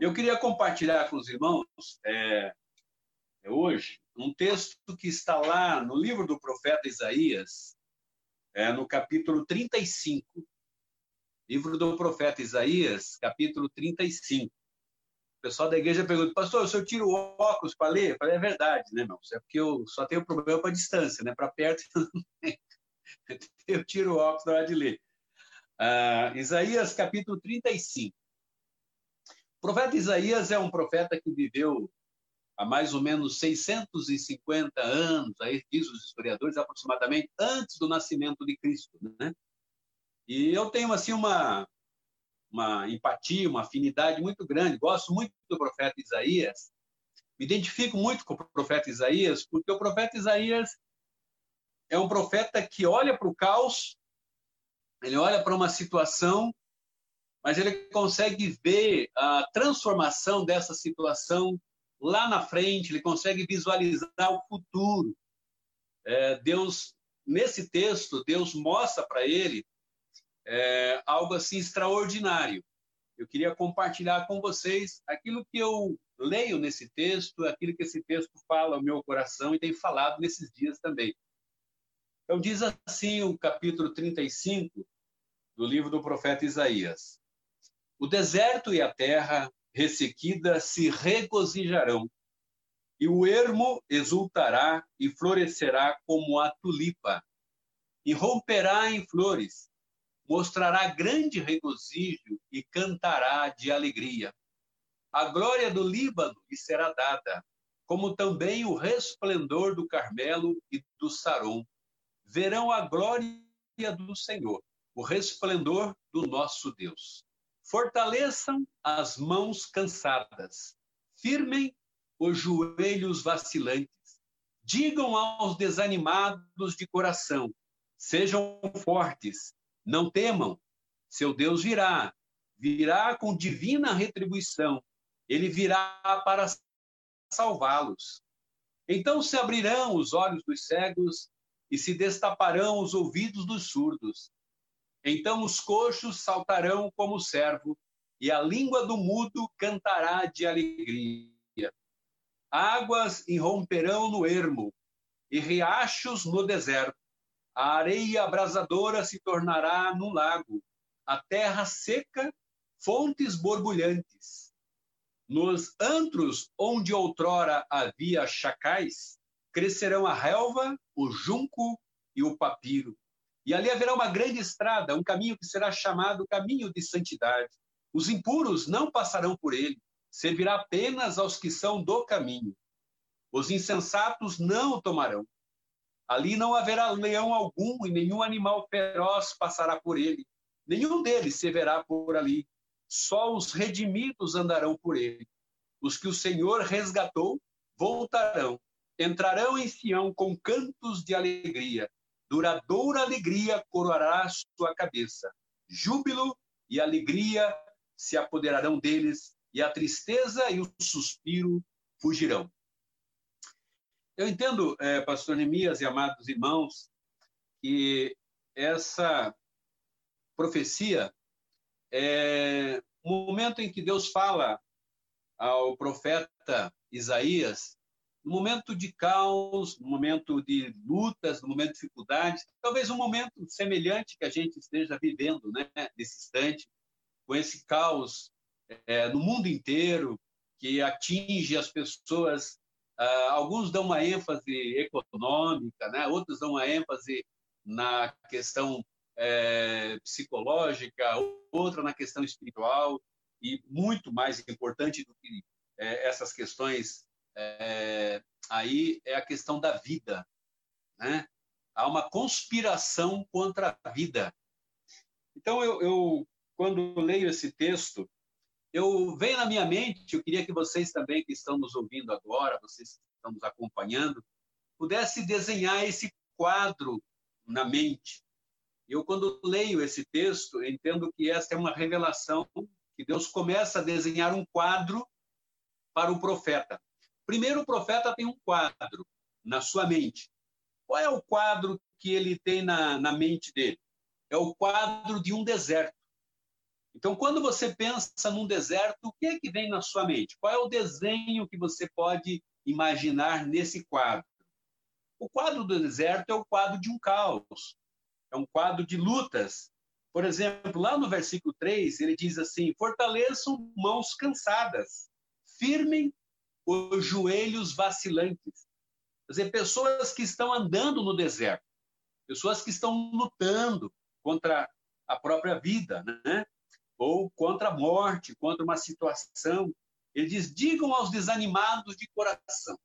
Eu queria compartilhar com os irmãos é, é hoje um texto que está lá no livro do profeta Isaías, é, no capítulo 35. Livro do profeta Isaías, capítulo 35. O pessoal da igreja pergunta, pastor, o senhor tira o óculos para ler? Eu falei, é verdade, né, irmão? É porque eu só tenho problema para distância, né? Para perto eu tiro o óculos na hora de ler. Uh, Isaías, capítulo 35. O profeta Isaías é um profeta que viveu há mais ou menos 650 anos, aí diz os historiadores, aproximadamente antes do nascimento de Cristo, né? E eu tenho assim uma uma empatia, uma afinidade muito grande, gosto muito do profeta Isaías. Me identifico muito com o profeta Isaías, porque o profeta Isaías é um profeta que olha para o caos, ele olha para uma situação mas ele consegue ver a transformação dessa situação lá na frente, ele consegue visualizar o futuro. É, Deus, nesse texto, Deus mostra para ele é, algo assim extraordinário. Eu queria compartilhar com vocês aquilo que eu leio nesse texto, aquilo que esse texto fala ao meu coração e tem falado nesses dias também. Então, diz assim o capítulo 35 do livro do profeta Isaías. O deserto e a terra ressequida se regozijarão, e o ermo exultará e florescerá como a tulipa, e romperá em flores, mostrará grande regozijo e cantará de alegria. A glória do Líbano lhe será dada, como também o resplendor do Carmelo e do Saron. Verão a glória do Senhor, o resplendor do nosso Deus. Fortaleçam as mãos cansadas, firmem os joelhos vacilantes. Digam aos desanimados de coração: sejam fortes, não temam. Seu Deus virá, virá com divina retribuição. Ele virá para salvá-los. Então se abrirão os olhos dos cegos e se destaparão os ouvidos dos surdos. Então os coxos saltarão como o servo, e a língua do mudo cantará de alegria. Águas irromperão no ermo, e riachos no deserto. A areia abrasadora se tornará num lago, a terra seca, fontes borbulhantes. Nos antros onde outrora havia chacais, crescerão a relva, o junco e o papiro. E ali haverá uma grande estrada, um caminho que será chamado caminho de santidade. Os impuros não passarão por ele, servirá apenas aos que são do caminho. Os insensatos não o tomarão. Ali não haverá leão algum e nenhum animal feroz passará por ele. Nenhum deles se verá por ali. Só os redimidos andarão por ele. Os que o Senhor resgatou voltarão, entrarão em Sião com cantos de alegria duradoura alegria coroará sua cabeça. Júbilo e alegria se apoderarão deles, e a tristeza e o suspiro fugirão. Eu entendo, é, pastor Neemias e amados irmãos, que essa profecia é o momento em que Deus fala ao profeta Isaías no momento de caos, no momento de lutas, no momento de dificuldades, talvez um momento semelhante que a gente esteja vivendo né, nesse instante, com esse caos é, no mundo inteiro, que atinge as pessoas. Uh, alguns dão uma ênfase econômica, né? outros dão uma ênfase na questão é, psicológica, outra na questão espiritual, e muito mais importante do que é, essas questões é, aí é a questão da vida. Né? Há uma conspiração contra a vida. Então, eu, eu, quando leio esse texto, eu venho na minha mente, eu queria que vocês também que estão nos ouvindo agora, vocês que estão nos acompanhando, pudessem desenhar esse quadro na mente. Eu, quando leio esse texto, entendo que essa é uma revelação que Deus começa a desenhar um quadro para o profeta. Primeiro, o profeta tem um quadro na sua mente. Qual é o quadro que ele tem na, na mente dele? É o quadro de um deserto. Então, quando você pensa num deserto, o que é que vem na sua mente? Qual é o desenho que você pode imaginar nesse quadro? O quadro do deserto é o quadro de um caos, é um quadro de lutas. Por exemplo, lá no versículo 3, ele diz assim: Fortaleçam mãos cansadas, firmem os joelhos vacilantes. Quer dizer, pessoas que estão andando no deserto, pessoas que estão lutando contra a própria vida, né? ou contra a morte, contra uma situação. Ele diz: digam aos desanimados de coração.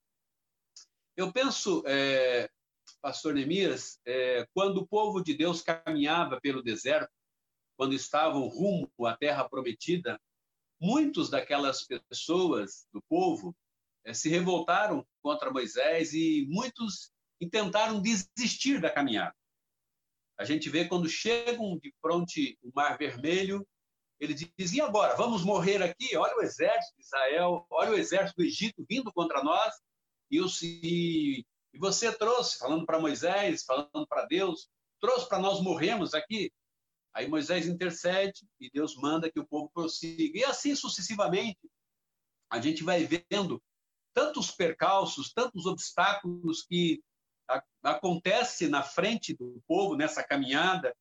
Eu penso, é, pastor Neemias, é, quando o povo de Deus caminhava pelo deserto, quando estavam rumo à terra prometida, muitos daquelas pessoas do povo se revoltaram contra Moisés e muitos tentaram desistir da caminhada. A gente vê quando chegam de fronte o Mar Vermelho, ele diz: e agora? Vamos morrer aqui? Olha o exército de Israel, olha o exército do Egito vindo contra nós. E, eu, e, e você trouxe, falando para Moisés, falando para Deus, trouxe para nós morrermos aqui. Aí Moisés intercede e Deus manda que o povo prossiga. E assim sucessivamente, a gente vai vendo tantos percalços, tantos obstáculos que acontece na frente do povo nessa caminhada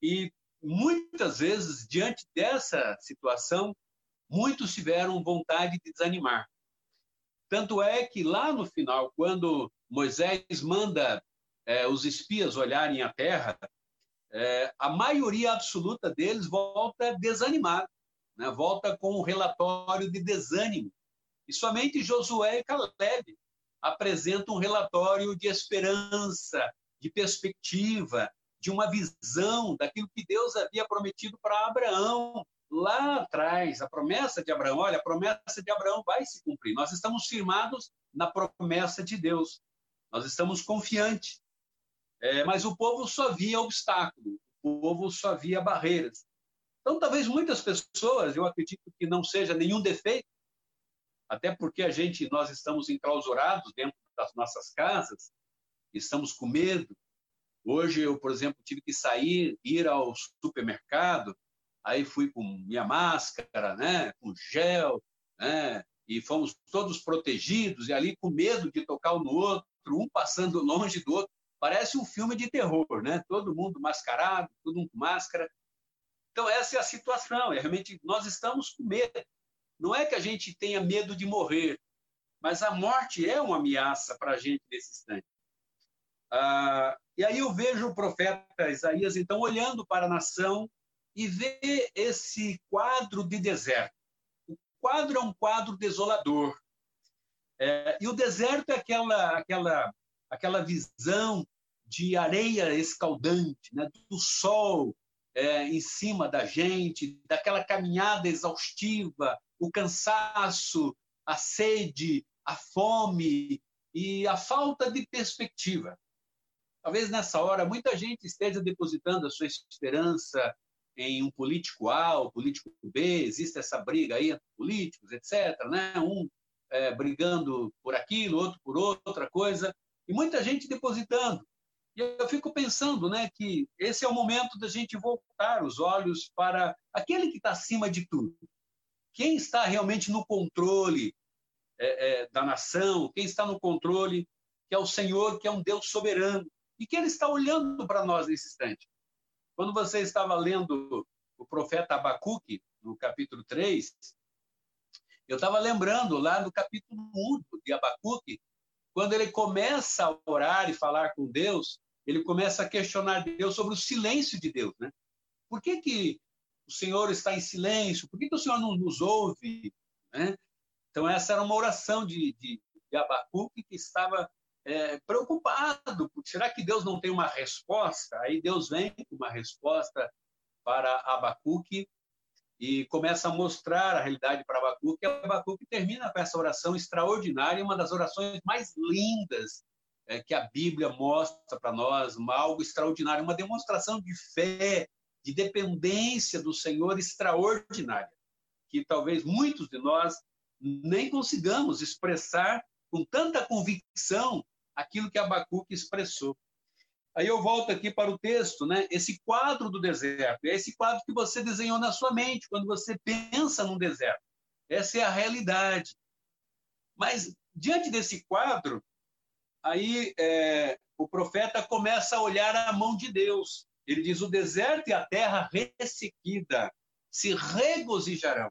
e muitas vezes, diante dessa situação, muitos tiveram vontade de desanimar. Tanto é que lá no final, quando Moisés manda é, os espias olharem a terra, é, a maioria absoluta deles volta desanimada, né? volta com um relatório de desânimo. E somente Josué e Caleb apresentam um relatório de esperança, de perspectiva, de uma visão daquilo que Deus havia prometido para Abraão lá atrás. A promessa de Abraão, olha, a promessa de Abraão vai se cumprir. Nós estamos firmados na promessa de Deus. Nós estamos confiantes. É, mas o povo só via obstáculo, o povo só via barreiras. Então, talvez muitas pessoas, eu acredito que não seja nenhum defeito, até porque a gente, nós estamos enclausurados dentro das nossas casas, estamos com medo, Hoje eu, por exemplo, tive que sair, ir ao supermercado, aí fui com minha máscara, né, com gel, né, e fomos todos protegidos e ali com medo de tocar um no outro, um passando longe do outro. Parece um filme de terror, né? Todo mundo mascarado, todo mundo com máscara. Então essa é a situação. É realmente nós estamos com medo. Não é que a gente tenha medo de morrer, mas a morte é uma ameaça para a gente nesse instante. Ah, e aí eu vejo o profeta Isaías, então, olhando para a nação e vê esse quadro de deserto. O quadro é um quadro desolador. É, e o deserto é aquela, aquela, aquela visão de areia escaldante, né, do sol é, em cima da gente, daquela caminhada exaustiva, o cansaço, a sede, a fome e a falta de perspectiva. Talvez nessa hora muita gente esteja depositando a sua esperança em um político A ou político B, existe essa briga aí entre políticos, etc. Né? Um é, brigando por aquilo, outro por outra coisa, e muita gente depositando. E eu fico pensando né, que esse é o momento da gente voltar os olhos para aquele que está acima de tudo. Quem está realmente no controle é, é, da nação, quem está no controle, que é o Senhor, que é um Deus soberano, e que ele está olhando para nós nesse instante. Quando você estava lendo o profeta Abacuque, no capítulo 3, eu estava lembrando lá no capítulo 1 de Abacuque, quando ele começa a orar e falar com Deus, ele começa a questionar Deus sobre o silêncio de Deus. Né? Por que, que o Senhor está em silêncio? Por que, que o Senhor não nos ouve? Né? Então, essa era uma oração de, de, de Abacuque que estava é, preocupado, será que Deus não tem uma resposta? Aí Deus vem com uma resposta para Abacuque e começa a mostrar a realidade para Abacuque. E Abacuque termina com essa oração extraordinária, uma das orações mais lindas é, que a Bíblia mostra para nós, algo extraordinário, uma demonstração de fé, de dependência do Senhor extraordinária, que talvez muitos de nós nem consigamos expressar com tanta convicção aquilo que Abacuque expressou. Aí eu volto aqui para o texto, né? Esse quadro do deserto, é esse quadro que você desenhou na sua mente quando você pensa num deserto. Essa é a realidade. Mas diante desse quadro, aí é, o profeta começa a olhar a mão de Deus. Ele diz: o deserto e a terra ressequida se regozijarão.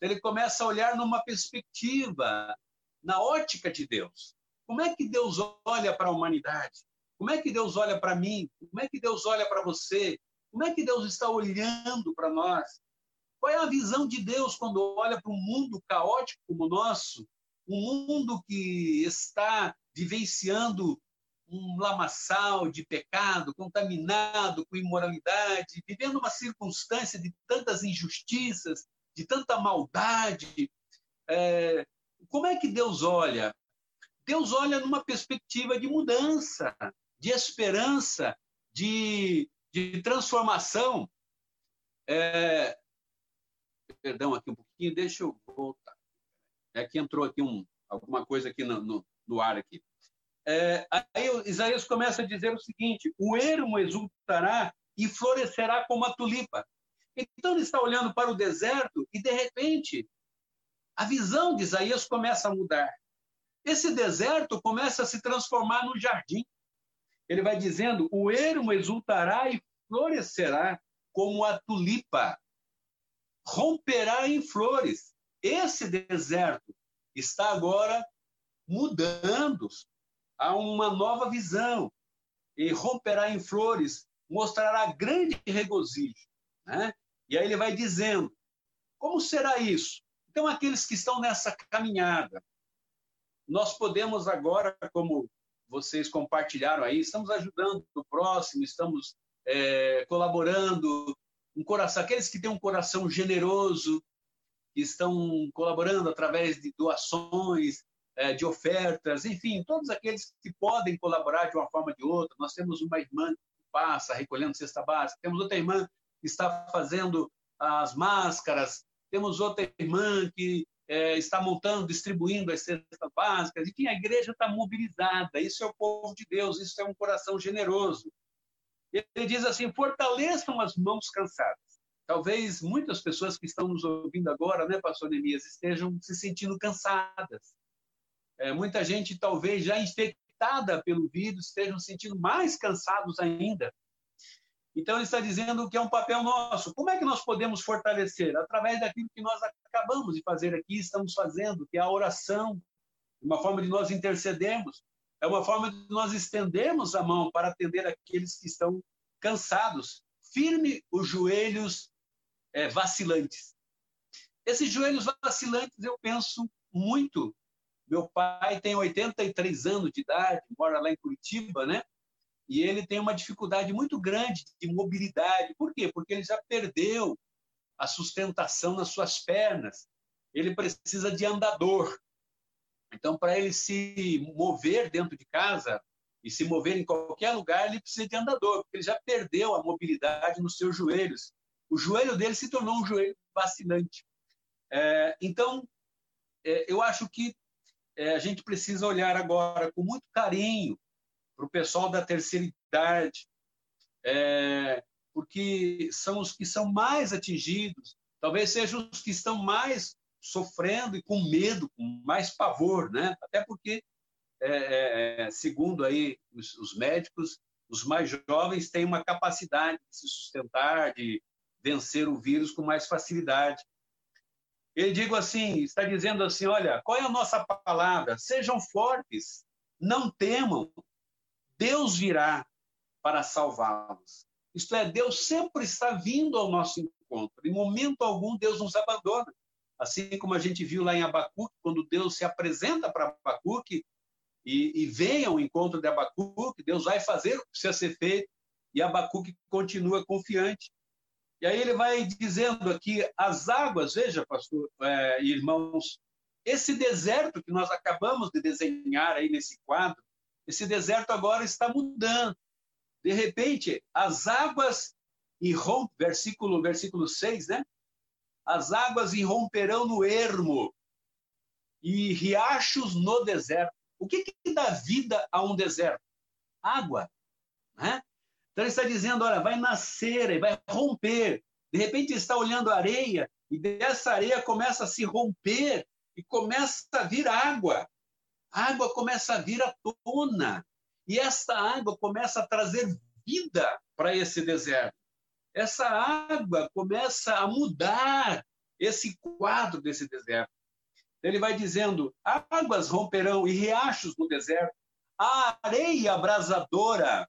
Ele começa a olhar numa perspectiva, na ótica de Deus. Como é que Deus olha para a humanidade? Como é que Deus olha para mim? Como é que Deus olha para você? Como é que Deus está olhando para nós? Qual é a visão de Deus quando olha para um mundo caótico como o nosso? Um mundo que está vivenciando um lamaçal de pecado, contaminado com imoralidade, vivendo uma circunstância de tantas injustiças, de tanta maldade. É, como é que Deus olha? Deus olha numa perspectiva de mudança, de esperança, de, de transformação. É, perdão aqui um pouquinho, deixa eu voltar. É que entrou aqui um, alguma coisa aqui no, no, no ar aqui. É, aí Isaías começa a dizer o seguinte: o ermo exultará e florescerá como a tulipa. Então ele está olhando para o deserto e de repente a visão de Isaías começa a mudar. Esse deserto começa a se transformar no jardim. Ele vai dizendo: o ermo exultará e florescerá como a tulipa, romperá em flores. Esse deserto está agora mudando a uma nova visão e romperá em flores, mostrará grande regozijo. Né? E aí ele vai dizendo: como será isso? Então, aqueles que estão nessa caminhada, nós podemos agora, como vocês compartilharam aí, estamos ajudando o próximo, estamos é, colaborando, um coração, aqueles que têm um coração generoso, que estão colaborando através de doações, de ofertas, enfim, todos aqueles que podem colaborar de uma forma ou de outra. Nós temos uma irmã que passa recolhendo cesta básica, temos outra irmã que está fazendo as máscaras, temos outra irmã que é, está montando, distribuindo as cestas básicas, enfim, a igreja está mobilizada, isso é o povo de Deus, isso é um coração generoso. Ele diz assim: fortaleçam as mãos cansadas. Talvez muitas pessoas que estão nos ouvindo agora, né, pastor Neemias, estejam se sentindo cansadas. É, muita gente, talvez já infectada pelo vírus, estejam sentindo mais cansados ainda. Então, ele está dizendo que é um papel nosso. Como é que nós podemos fortalecer? Através daquilo que nós acabamos de fazer aqui, estamos fazendo, que é a oração, uma forma de nós intercedermos, é uma forma de nós estendermos a mão para atender aqueles que estão cansados. Firme os joelhos é, vacilantes. Esses joelhos vacilantes, eu penso muito. Meu pai tem 83 anos de idade, mora lá em Curitiba, né? E ele tem uma dificuldade muito grande de mobilidade. Por quê? Porque ele já perdeu a sustentação nas suas pernas. Ele precisa de andador. Então, para ele se mover dentro de casa e se mover em qualquer lugar, ele precisa de andador, porque ele já perdeu a mobilidade nos seus joelhos. O joelho dele se tornou um joelho vacilante. É, então, é, eu acho que é, a gente precisa olhar agora com muito carinho para o pessoal da terceira idade, é, porque são os que são mais atingidos, talvez sejam os que estão mais sofrendo e com medo, com mais pavor, né? Até porque, é, é, é segundo aí os, os, médicos, os mais jovens têm uma capacidade de se sustentar, de vencer o vírus com mais facilidade. Ele digo assim, está dizendo assim, olha, qual é a nossa palavra? Sejam fortes, não temam, Deus virá para salvá-los. Isto é, Deus sempre está vindo ao nosso encontro. Em momento algum, Deus nos abandona. Assim como a gente viu lá em Abacuque, quando Deus se apresenta para Abacuque e, e vem ao encontro de Abacuque, Deus vai fazer o que precisa ser feito e Abacuque continua confiante. E aí ele vai dizendo aqui, as águas, veja, pastor é, irmãos, esse deserto que nós acabamos de desenhar aí nesse quadro, esse deserto agora está mudando. De repente, as águas irrompem, versículo, versículo 6, né? As águas irromperão no ermo e riachos no deserto. O que, que dá vida a um deserto? Água. Né? Então ele está dizendo, olha, vai nascer, vai romper. De repente está olhando a areia e dessa areia começa a se romper e começa a vir água. A água começa a vir à tona. E essa água começa a trazer vida para esse deserto. Essa água começa a mudar esse quadro desse deserto. Ele vai dizendo: águas romperão e riachos no deserto, a areia abrasadora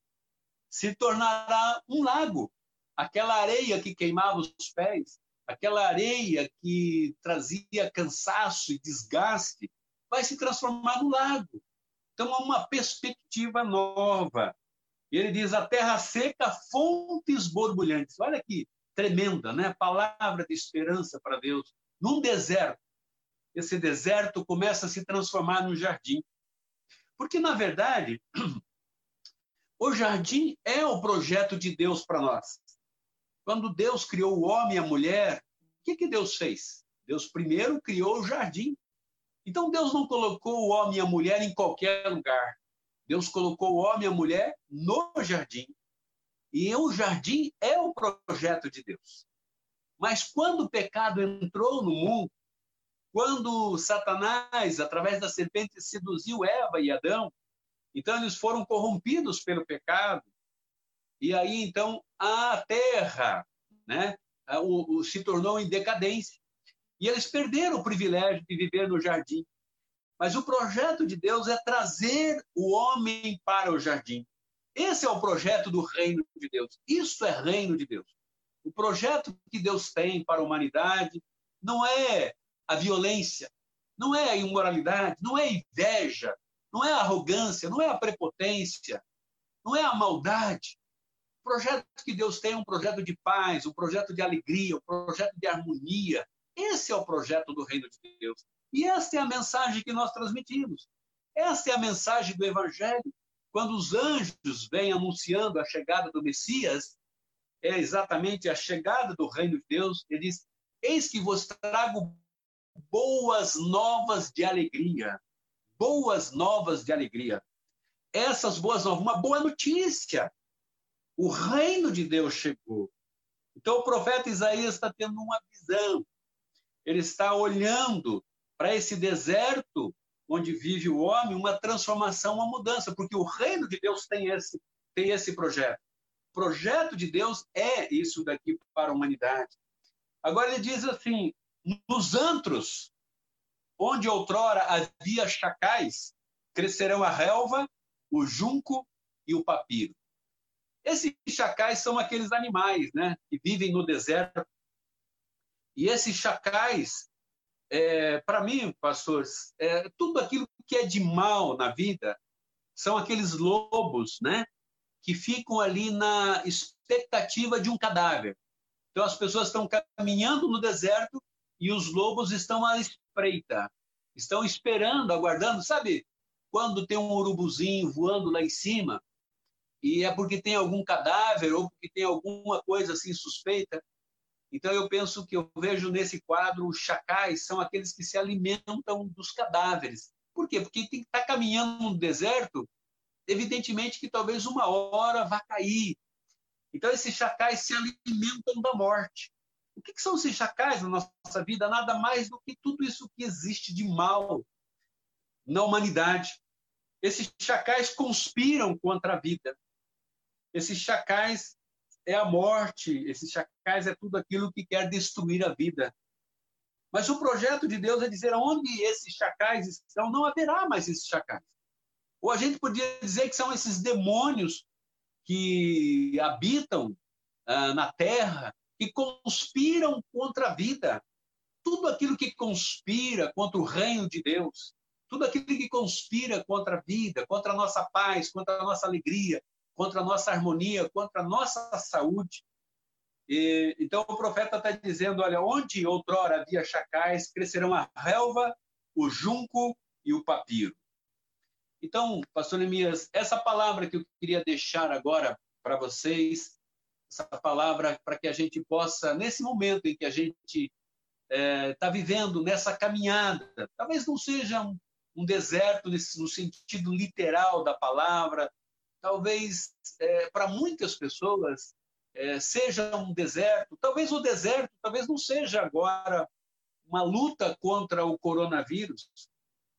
se tornará um lago. Aquela areia que queimava os pés, aquela areia que trazia cansaço e desgaste, vai se transformar no lago. Então, há uma perspectiva nova. Ele diz: a terra seca, fontes borbulhantes. Olha que tremenda, né? Palavra de esperança para Deus. Num deserto, esse deserto começa a se transformar num jardim. Porque, na verdade, o jardim é o projeto de Deus para nós. Quando Deus criou o homem e a mulher, o que, que Deus fez? Deus primeiro criou o jardim. Então, Deus não colocou o homem e a mulher em qualquer lugar. Deus colocou o homem e a mulher no jardim. E o jardim é o projeto de Deus. Mas quando o pecado entrou no mundo, quando Satanás, através da serpente, seduziu Eva e Adão, então eles foram corrompidos pelo pecado. E aí, então, a terra né, o, o, se tornou em decadência. E eles perderam o privilégio de viver no jardim. Mas o projeto de Deus é trazer o homem para o jardim. Esse é o projeto do reino de Deus. Isso é reino de Deus. O projeto que Deus tem para a humanidade não é a violência, não é a imoralidade, não é a inveja, não é a arrogância, não é a prepotência, não é a maldade. O projeto que Deus tem é um projeto de paz, um projeto de alegria, um projeto de harmonia. Esse é o projeto do reino de Deus. E essa é a mensagem que nós transmitimos. Essa é a mensagem do Evangelho. Quando os anjos vêm anunciando a chegada do Messias, é exatamente a chegada do reino de Deus. Ele diz: Eis que vos trago boas novas de alegria. Boas novas de alegria. Essas boas novas, uma boa notícia. O reino de Deus chegou. Então o profeta Isaías está tendo uma visão. Ele está olhando para esse deserto onde vive o homem uma transformação, uma mudança, porque o reino de Deus tem esse, tem esse projeto. O projeto de Deus é isso daqui para a humanidade. Agora ele diz assim: nos antros, onde outrora havia chacais, crescerão a relva, o junco e o papiro. Esses chacais são aqueles animais né, que vivem no deserto. E esses chacais é, para mim, pastores, é, tudo aquilo que é de mal na vida são aqueles lobos, né? Que ficam ali na expectativa de um cadáver. Então as pessoas estão caminhando no deserto e os lobos estão à espreita, estão esperando, aguardando, sabe? Quando tem um urubuzinho voando lá em cima e é porque tem algum cadáver ou porque tem alguma coisa assim suspeita, então, eu penso que eu vejo nesse quadro os chacais são aqueles que se alimentam dos cadáveres. Por quê? Porque tem que estar tá caminhando no deserto, evidentemente que talvez uma hora vá cair. Então, esses chacais se alimentam da morte. O que, que são esses chacais na nossa vida? Nada mais do que tudo isso que existe de mal na humanidade. Esses chacais conspiram contra a vida. Esses chacais é a morte, esses chacais é tudo aquilo que quer destruir a vida. Mas o projeto de Deus é dizer onde esses chacais estão, não haverá mais esses chacais. Ou a gente podia dizer que são esses demônios que habitam ah, na terra, que conspiram contra a vida. Tudo aquilo que conspira contra o reino de Deus, tudo aquilo que conspira contra a vida, contra a nossa paz, contra a nossa alegria, contra a nossa harmonia, contra a nossa saúde. E, então o profeta está dizendo: olha, onde outrora havia chacais, crescerão a relva, o junco e o papiro. Então, pastor Neemias, essa palavra que eu queria deixar agora para vocês, essa palavra para que a gente possa, nesse momento em que a gente está é, tá vivendo nessa caminhada, talvez não seja um, um deserto nesse, no sentido literal da palavra, talvez é, para muitas pessoas é, seja um deserto. Talvez o deserto, talvez não seja agora uma luta contra o coronavírus,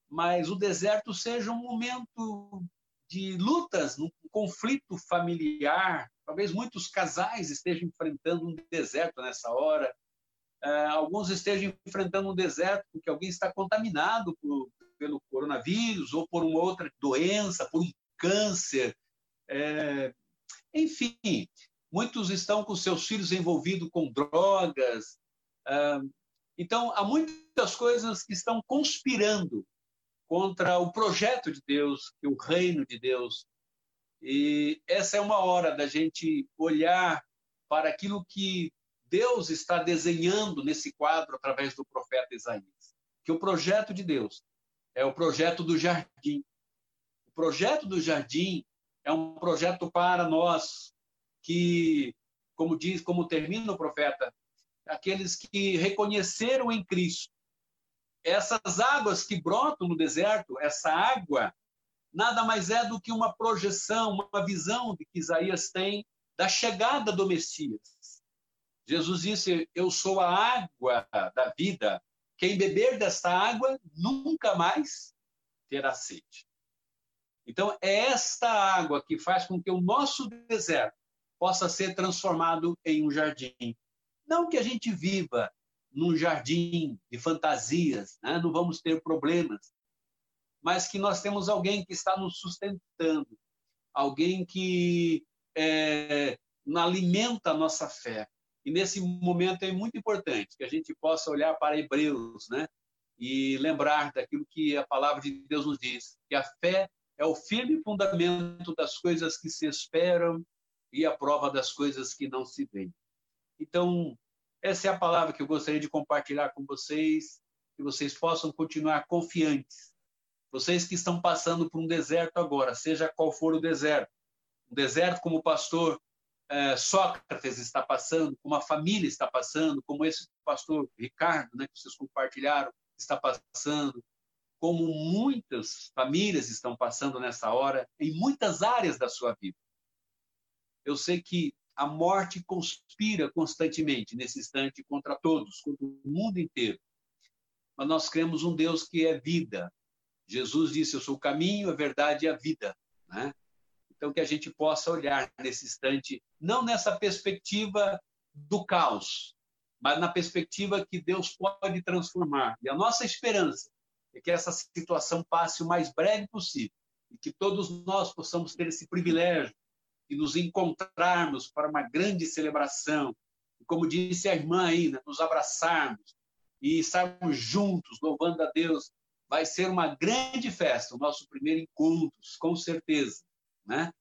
mas o deserto seja um momento de lutas, um conflito familiar. Talvez muitos casais estejam enfrentando um deserto nessa hora. Uh, alguns estejam enfrentando um deserto porque alguém está contaminado por, pelo coronavírus ou por uma outra doença, por um câncer. É, enfim, muitos estão com seus filhos envolvidos com drogas. Uh, então, há muitas coisas que estão conspirando contra o projeto de Deus, o reino de Deus. E essa é uma hora da gente olhar para aquilo que Deus está desenhando nesse quadro através do profeta Isaías. Que o projeto de Deus é o projeto do jardim. O projeto do jardim é um projeto para nós que, como diz, como termina o profeta, aqueles que reconheceram em Cristo essas águas que brotam no deserto, essa água, nada mais é do que uma projeção, uma visão de que Isaías tem da chegada do Messias. Jesus disse: Eu sou a água da vida. Quem beber desta água nunca mais terá sede. Então, é esta água que faz com que o nosso deserto possa ser transformado em um jardim. Não que a gente viva num jardim de fantasias, né? não vamos ter problemas, mas que nós temos alguém que está nos sustentando, alguém que é, alimenta a nossa fé. E nesse momento é muito importante que a gente possa olhar para Hebreus, né? E lembrar daquilo que a palavra de Deus nos diz, que a fé é o firme fundamento das coisas que se esperam e a prova das coisas que não se veem. Então, essa é a palavra que eu gostaria de compartilhar com vocês, que vocês possam continuar confiantes. Vocês que estão passando por um deserto agora, seja qual for o deserto, um deserto como o pastor é, Sócrates está passando, como a família está passando, como esse pastor Ricardo, né, que vocês compartilharam, está passando, como muitas famílias estão passando nessa hora, em muitas áreas da sua vida. Eu sei que a morte conspira constantemente nesse instante contra todos, contra o mundo inteiro. Mas nós cremos um Deus que é vida. Jesus disse: Eu sou o caminho, a verdade e a vida. Né? Então, que a gente possa olhar nesse instante, não nessa perspectiva do caos, mas na perspectiva que Deus pode transformar. E a nossa esperança é que essa situação passe o mais breve possível e que todos nós possamos ter esse privilégio e nos encontrarmos para uma grande celebração. E como disse a irmã ainda, nos abraçarmos e estarmos juntos, louvando a Deus. Vai ser uma grande festa, o nosso primeiro encontro, com certeza. Né?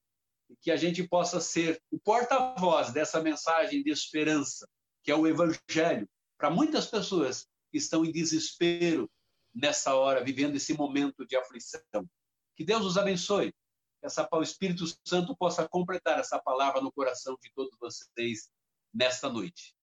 E que a gente possa ser o porta-voz dessa mensagem de esperança, que é o Evangelho, para muitas pessoas que estão em desespero nessa hora, vivendo esse momento de aflição. Que Deus os abençoe essa, o Espírito Santo possa completar essa palavra no coração de todos vocês nesta noite.